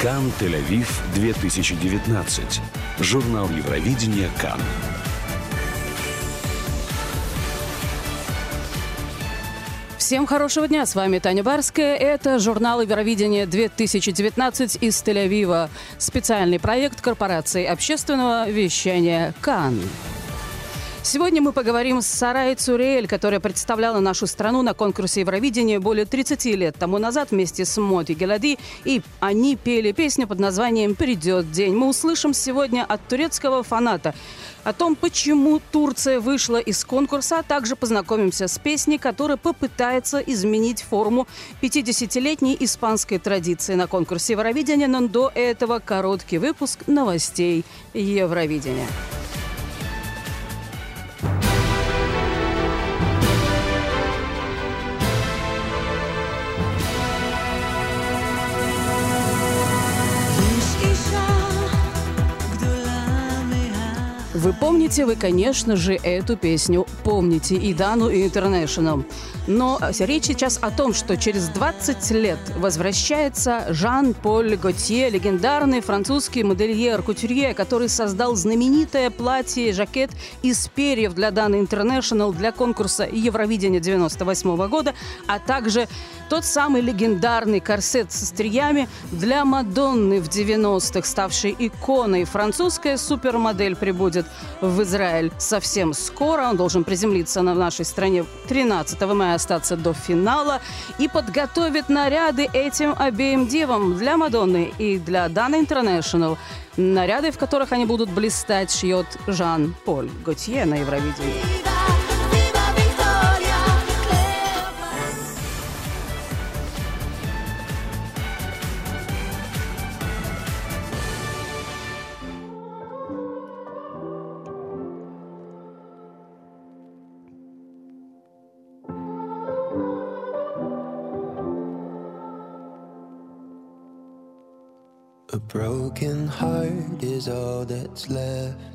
Кан Тель-Авив 2019. Журнал Евровидения Кан. Всем хорошего дня, с вами Таня Барская. Это журнал Евровидения 2019 из Тель-Авива. Специальный проект корпорации общественного вещания «Кан». Сегодня мы поговорим с Сарай Цурель, которая представляла нашу страну на конкурсе Евровидения более 30 лет тому назад вместе с Моти Гелади. И они пели песню под названием «Придет день». Мы услышим сегодня от турецкого фаната о том, почему Турция вышла из конкурса, а также познакомимся с песней, которая попытается изменить форму 50-летней испанской традиции на конкурсе Евровидения. Но до этого короткий выпуск новостей Евровидения. Помните, вы, конечно же, эту песню помните, и Дану, и International. Но речь сейчас о том, что через 20 лет возвращается Жан-Поль Готье, легендарный французский модельер, кутюрье, который создал знаменитое платье, жакет из перьев для Даны International для конкурса Евровидения 98 года, а также тот самый легендарный корсет со стриями для Мадонны в 90-х, ставший иконой. Французская супермодель прибудет Израиль совсем скоро. Он должен приземлиться на нашей стране 13 мая, остаться до финала и подготовит наряды этим обеим девам для Мадонны и для Дана Интернешнл. Наряды, в которых они будут блистать, шьет Жан-Поль Готье на Евровидении.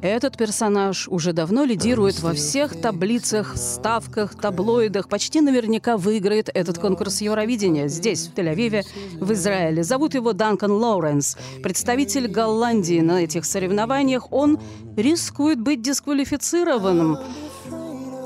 Этот персонаж уже давно лидирует во всех таблицах, ставках, таблоидах. Почти наверняка выиграет этот конкурс Евровидения здесь, в Тель-Авиве, в Израиле. Зовут его Данкан Лоуренс. Представитель Голландии на этих соревнованиях. Он рискует быть дисквалифицированным.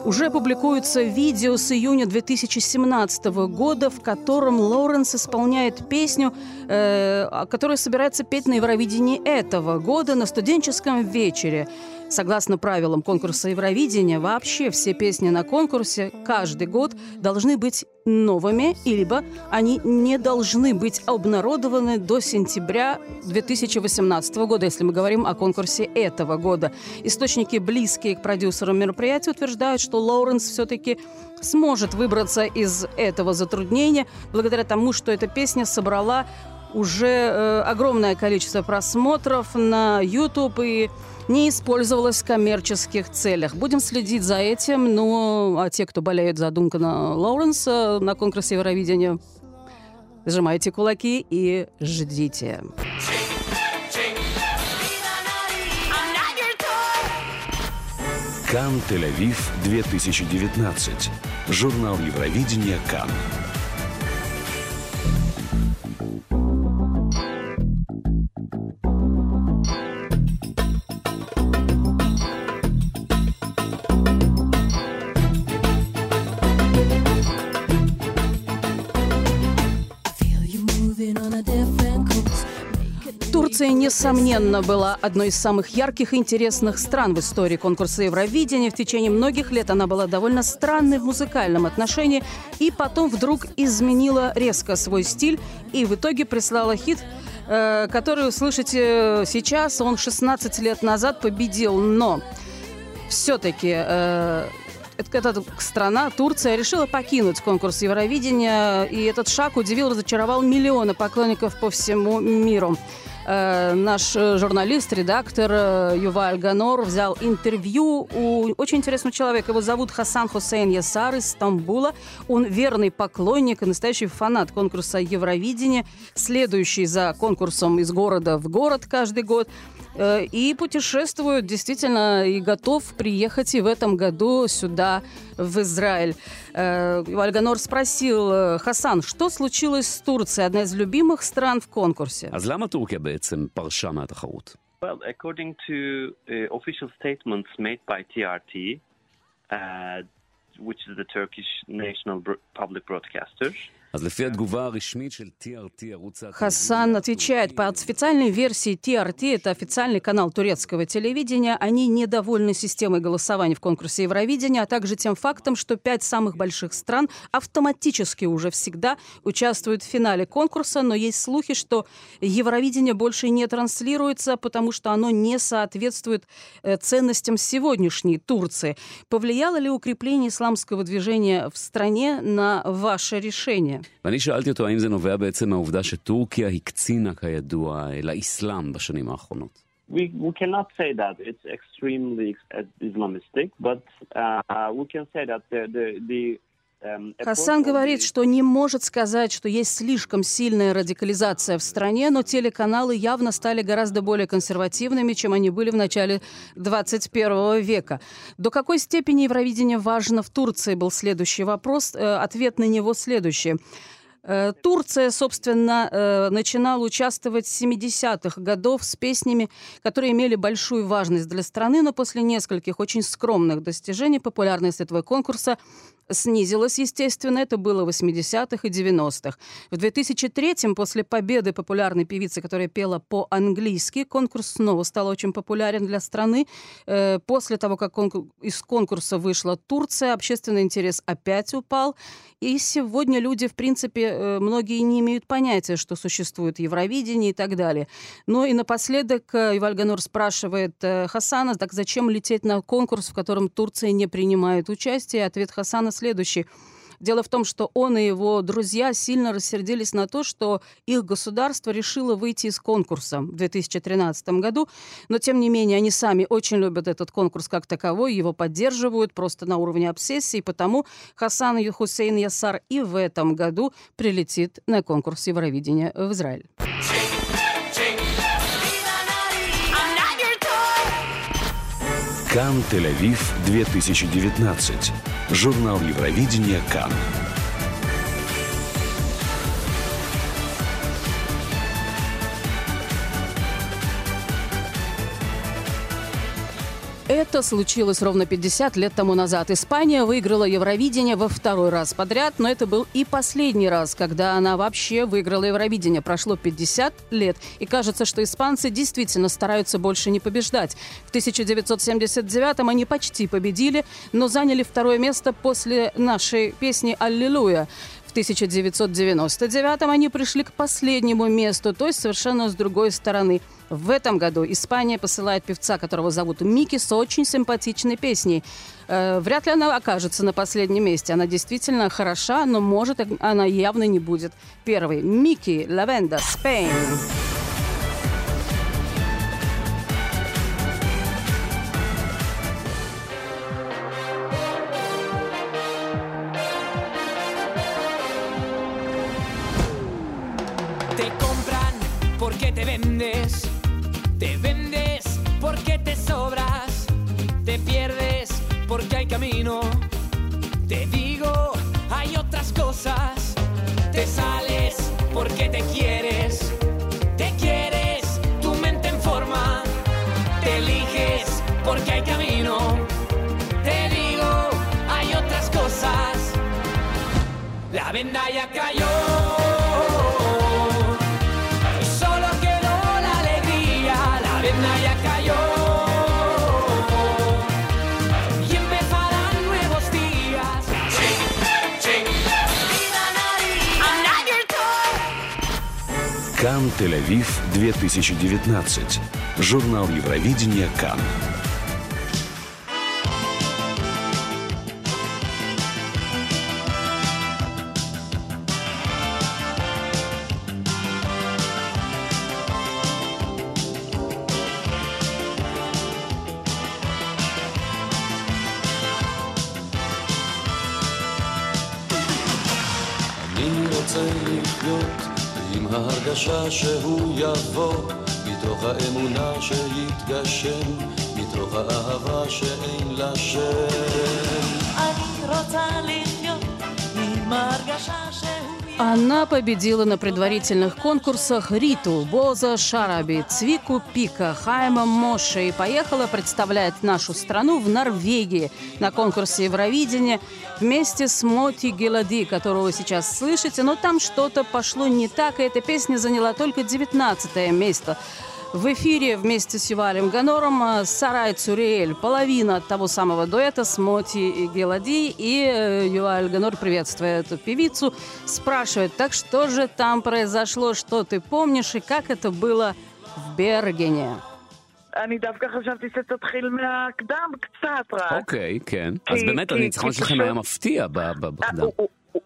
Уже публикуется видео с июня 2017 года, в котором Лоуренс исполняет песню, э, которую собирается петь на Евровидении этого года на студенческом вечере. Согласно правилам конкурса Евровидения, вообще все песни на конкурсе каждый год должны быть новыми, либо они не должны быть обнародованы до сентября 2018 года, если мы говорим о конкурсе этого года. Источники, близкие к продюсерам мероприятия, утверждают, что Лоуренс все-таки сможет выбраться из этого затруднения благодаря тому, что эта песня собрала уже э, огромное количество просмотров на YouTube и не использовалась в коммерческих целях. Будем следить за этим. Ну, а те, кто болеет за Дункана Лоуренса на конкурсе Евровидения, сжимайте кулаки и ждите. Кан Тель-Авив 2019. Журнал Евровидения Кан. Турция, несомненно, была одной из самых ярких и интересных стран в истории конкурса Евровидения. В течение многих лет она была довольно странной в музыкальном отношении и потом вдруг изменила резко свой стиль и в итоге прислала хит, э, который услышите сейчас. Он 16 лет назад победил, но все-таки эта страна, Турция, решила покинуть конкурс Евровидения, и этот шаг удивил, разочаровал миллионы поклонников по всему миру. Э, наш э, журналист, редактор э, Юваль Ганор взял интервью у очень интересного человека. Его зовут Хасан Хусейн Ясар из Стамбула. Он верный поклонник и настоящий фанат конкурса Евровидения, следующий за конкурсом из города в город каждый год. э, и путешествует действительно и готов приехать и в этом году сюда, в Израиль. Э, Вальганор спросил, э, Хасан, что случилось с Турцией, одна из любимых стран в конкурсе? אז למה טורקיה בעצם פרשה מהתחרות? Well, according to uh, official statements made by TRT, uh, which is the Turkish national bro- public broadcaster, Хасан отвечает, по официальной версии TRT, это официальный канал турецкого телевидения, они недовольны системой голосования в конкурсе Евровидения, а также тем фактом, что пять самых больших стран автоматически уже всегда участвуют в финале конкурса, но есть слухи, что Евровидение больше не транслируется, потому что оно не соответствует э, ценностям сегодняшней Турции. Повлияло ли укрепление исламского движения в стране на ваше решение? ואני שאלתי אותו האם זה נובע בעצם מהעובדה שטורקיה הקצינה כידוע לאסלאם בשנים האחרונות. we, we cannot say that it's extremely ex- Islamistic, but uh, we can say that the the, the Хасан approach of говорит, что не может сказать, что есть слишком сильная радикализация в стране, но телеканалы явно стали гораздо более консервативными, чем они были в начале 21 века. До какой степени Евровидение важно в Турции, был следующий вопрос. Э, Ответ на него следующий. Э, Турция, собственно, э, начинала участвовать с 70-х годов с песнями, которые имели большую важность для страны, но после нескольких очень скромных достижений популярность этого конкурса снизилась, естественно. Это было в 80-х и 90-х. В 2003-м, после победы популярной певицы, которая пела по-английски, конкурс снова стал очень популярен для страны. Э, После того, как из конкурса вышла Турция, общественный интерес опять упал. И сегодня люди, в принципе, э, многие не имеют понятия, что существует Евровидение и так далее. Ну и напоследок э, Ивальганор спрашивает Хасана, так зачем лететь на конкурс, в котором Турция не принимает участие? Ответ Хасана следующий. Дело в том, что он и его друзья сильно рассердились на то, что их государство решило выйти из конкурса в 2013 году, но тем не менее они сами очень любят этот конкурс как таковой, его поддерживают просто на уровне обсессии, потому Хасан Хусейн Ясар и в этом году прилетит на конкурс Евровидения в Израиль. Кан Тель-Авив 2019. Журнал Евровидения Кан. Это случилось ровно 50 лет тому назад. Испания выиграла Евровидение во второй раз подряд, но это был и последний раз, когда она вообще выиграла Евровидение. Прошло 50 лет, и кажется, что испанцы действительно стараются больше не побеждать. В 1979-м они почти победили, но заняли второе место после нашей песни «Аллилуйя». В 1999-м они пришли к последнему месту, то есть совершенно с другой стороны. В этом году Испания посылает певца, которого зовут Мики, с очень симпатичной песней. Э, вряд ли она окажется на последнем месте. Она действительно хороша, но может она явно не будет. Первый. Мики, Лавенда, Спейн. Te sales porque te quieres, te quieres, tu mente en forma, te eliges porque hay camino. Te digo, hay otras cosas, la venda ya cayó. Кан Тель-Авив 2019. Журнал Евровидения Кан. Мир оценит лед עם ההרגשה שהוא יבוא, מתוך האמונה שיתגשם, מתוך האהבה שאין לה שם. אני רוצה לחיות עם הרגשה שהוא... Она победила на предварительных конкурсах Риту, Боза, Шараби, Цвику, Пика, Хайма, Моше и поехала представлять нашу страну в Норвегии на конкурсе Евровидения вместе с Моти Гелади, которого вы сейчас слышите, но там что-то пошло не так, и эта песня заняла только 19 место. В эфире вместе с Ювалем Ганором э, Сарай Цуриэль, половина того самого дуэта с Моти и Гелади. И э, Юваль Ганор, приветствуя эту певицу, спрашивает, так что же там произошло, что ты помнишь и как это было в Бергене? אני דווקא חשבתי שתתחיל מהקדם קצת רק. אוקיי, כן. אז כי- באמת כי- הניצחון כי שלכם פשוט- היה מפתיע ב- ב- אה, בקדם.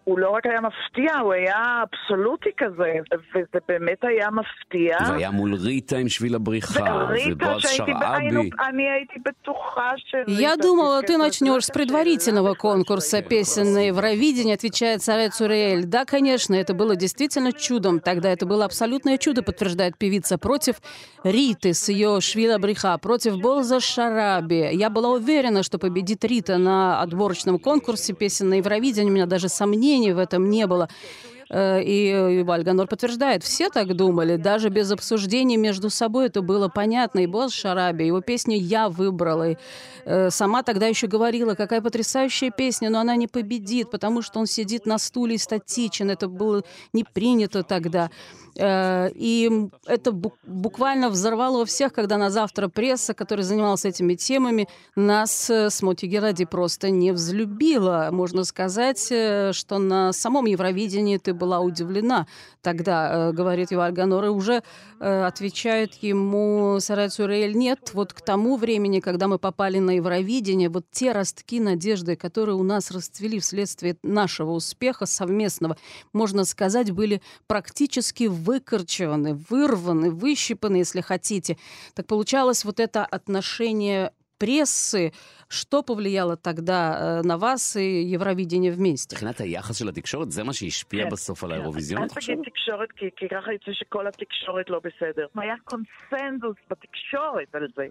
הוא- הוא- הוא- הוא לא רק היה מפתיע, הוא היה אבסולוטי כזה, וזה באמת היה מפתיע. והיה מול ריטה עם שביל הבריחה, וריטה ובועז שהייתי, היינו, שרעבי. אני הייתי бетуха, что... Я думала, ты начнешь с предварительного конкурса песен на Евровидении, отвечает Сарай Цуриэль. Да, конечно, это было действительно чудом. Тогда это было абсолютное чудо, подтверждает певица, против Риты с ее Швила Бриха, против Болза Шараби. Я была уверена, что победит Рита на отборочном конкурсе песен на Евровидении. У меня даже сомнений в этом не было. Э, И Вальганор подтверждает, все так думали, даже без обсуждений между собой это было понятно. И Босс Шараби, его песню я выбрала. И, э, сама тогда еще говорила, какая потрясающая песня, но она не победит, потому что он сидит на стуле и статичен. Это было не принято тогда. Э, И это бу- буквально взорвало всех, когда на завтра пресса, которая занималась этими темами, нас э, с Моти Геради просто не взлюбила. Можно сказать, э, что на самом Евровидении ты была удивлена. Тогда, говорит Юваль Ганор, и уже отвечает ему Сарай Цурель, нет, вот к тому времени, когда мы попали на Евровидение, вот те ростки надежды, которые у нас расцвели вследствие нашего успеха совместного, можно сказать, были практически выкорчеваны, вырваны, выщипаны, если хотите. Так получалось вот это отношение прессы, что повлияло тогда э, на вас и Евровидение вместе? מבחינת היחס של התקשורת, זה מה שהשפיע כן, בסוף על כן. האירוויזיון, אל אתה חושב? תגיד תקשורת, כי כי ככה יוצא שכל התקשורת לא בסדר. היה קונסנזוס בתקשורת על זה.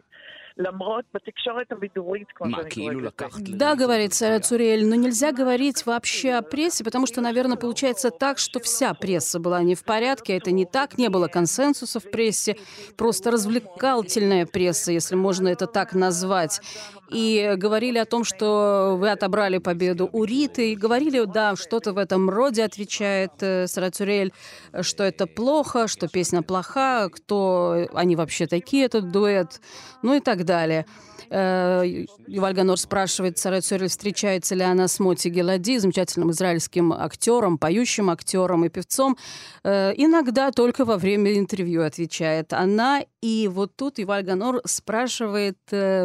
למרות בתקשורת הבידורית, כמו מה, שאני כאילו קוראת לזה. לקחת... Да, говорит Сара Цурель, но нельзя говорить вообще о прессе, потому что, наверное, получается так, что вся пресса была не в порядке. Это не так, не было консенсуса в прессе, просто развлекательная пресса, если можно это так назвать. И говорили о том, что вы отобрали победу у Риты, и говорили, да, что-то в этом роде, отвечает э, Сара Цурель, что это плохо, что песня плоха, кто они вообще такие, этот дуэт, ну и так далее. Э, Юваль Ганор спрашивает Сарай Цюрель, встречается ли она с Моти Гелади, замечательным израильским актером, поющим актером и певцом. Э, Иногда только во время интервью отвечает она. И вот тут Юваль Ганор спрашивает,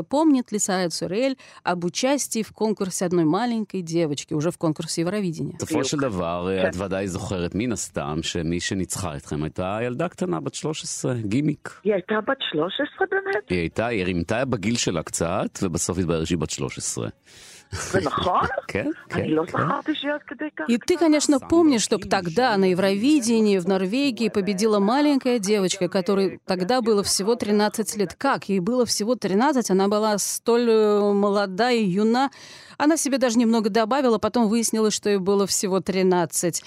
помнит ли Сарай Цюрель об участии в конкурсе одной маленькой девочки, уже в конкурсе Евровидения. בסופו של דבר, כן. את ודאי זוכרת מן הסתם שמי שניצחה אתכם הייתה ילדה קטנה בת 13, גימיק. היא הייתה בת 13 באמת? היא הייתה, היא רימתה בגיל שלה קצת, ובסוף התברר שהיא בת 13. זה נכון? כן, כן, אני לא כן. זכרתי שהיא עד כדי כך. И ты, конечно, помнишь, что тогда на Евровидении в Норвегии победила маленькая девочка, которой тогда было всего 13 лет. Как? Ей было всего 13, она была столь э, молода и юна. Она себе даже немного добавила, потом выяснилось, что ей было всего 13.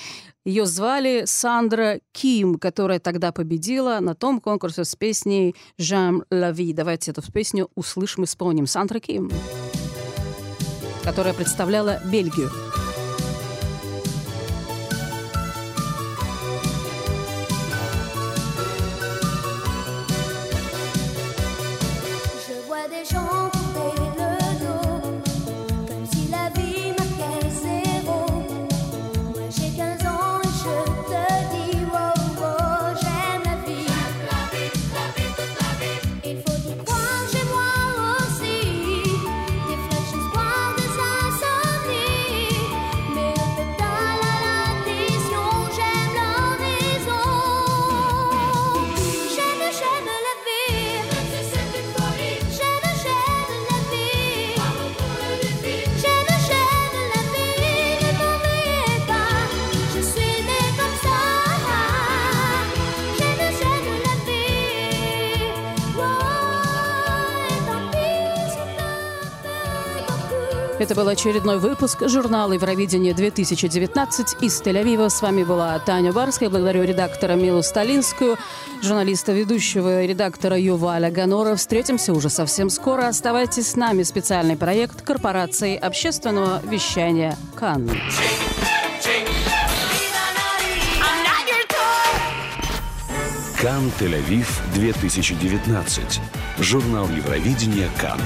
Ее звали Сандра Ким, которая тогда победила на том конкурсе с песней «Жам Лави». Давайте эту песню услышим и вспомним. Сандра Ким, которая представляла Бельгию. Это был очередной выпуск журнала «Евровидение-2019» из Тель-Авива. С вами была Таня Барская. Благодарю редактора Милу Сталинскую, журналиста, ведущего редактора Юваля Ганора. Встретимся уже совсем скоро. Оставайтесь с нами. Специальный проект корпорации общественного вещания «Кан». Кан Тель-Авив 2019. Журнал Евровидения Кан.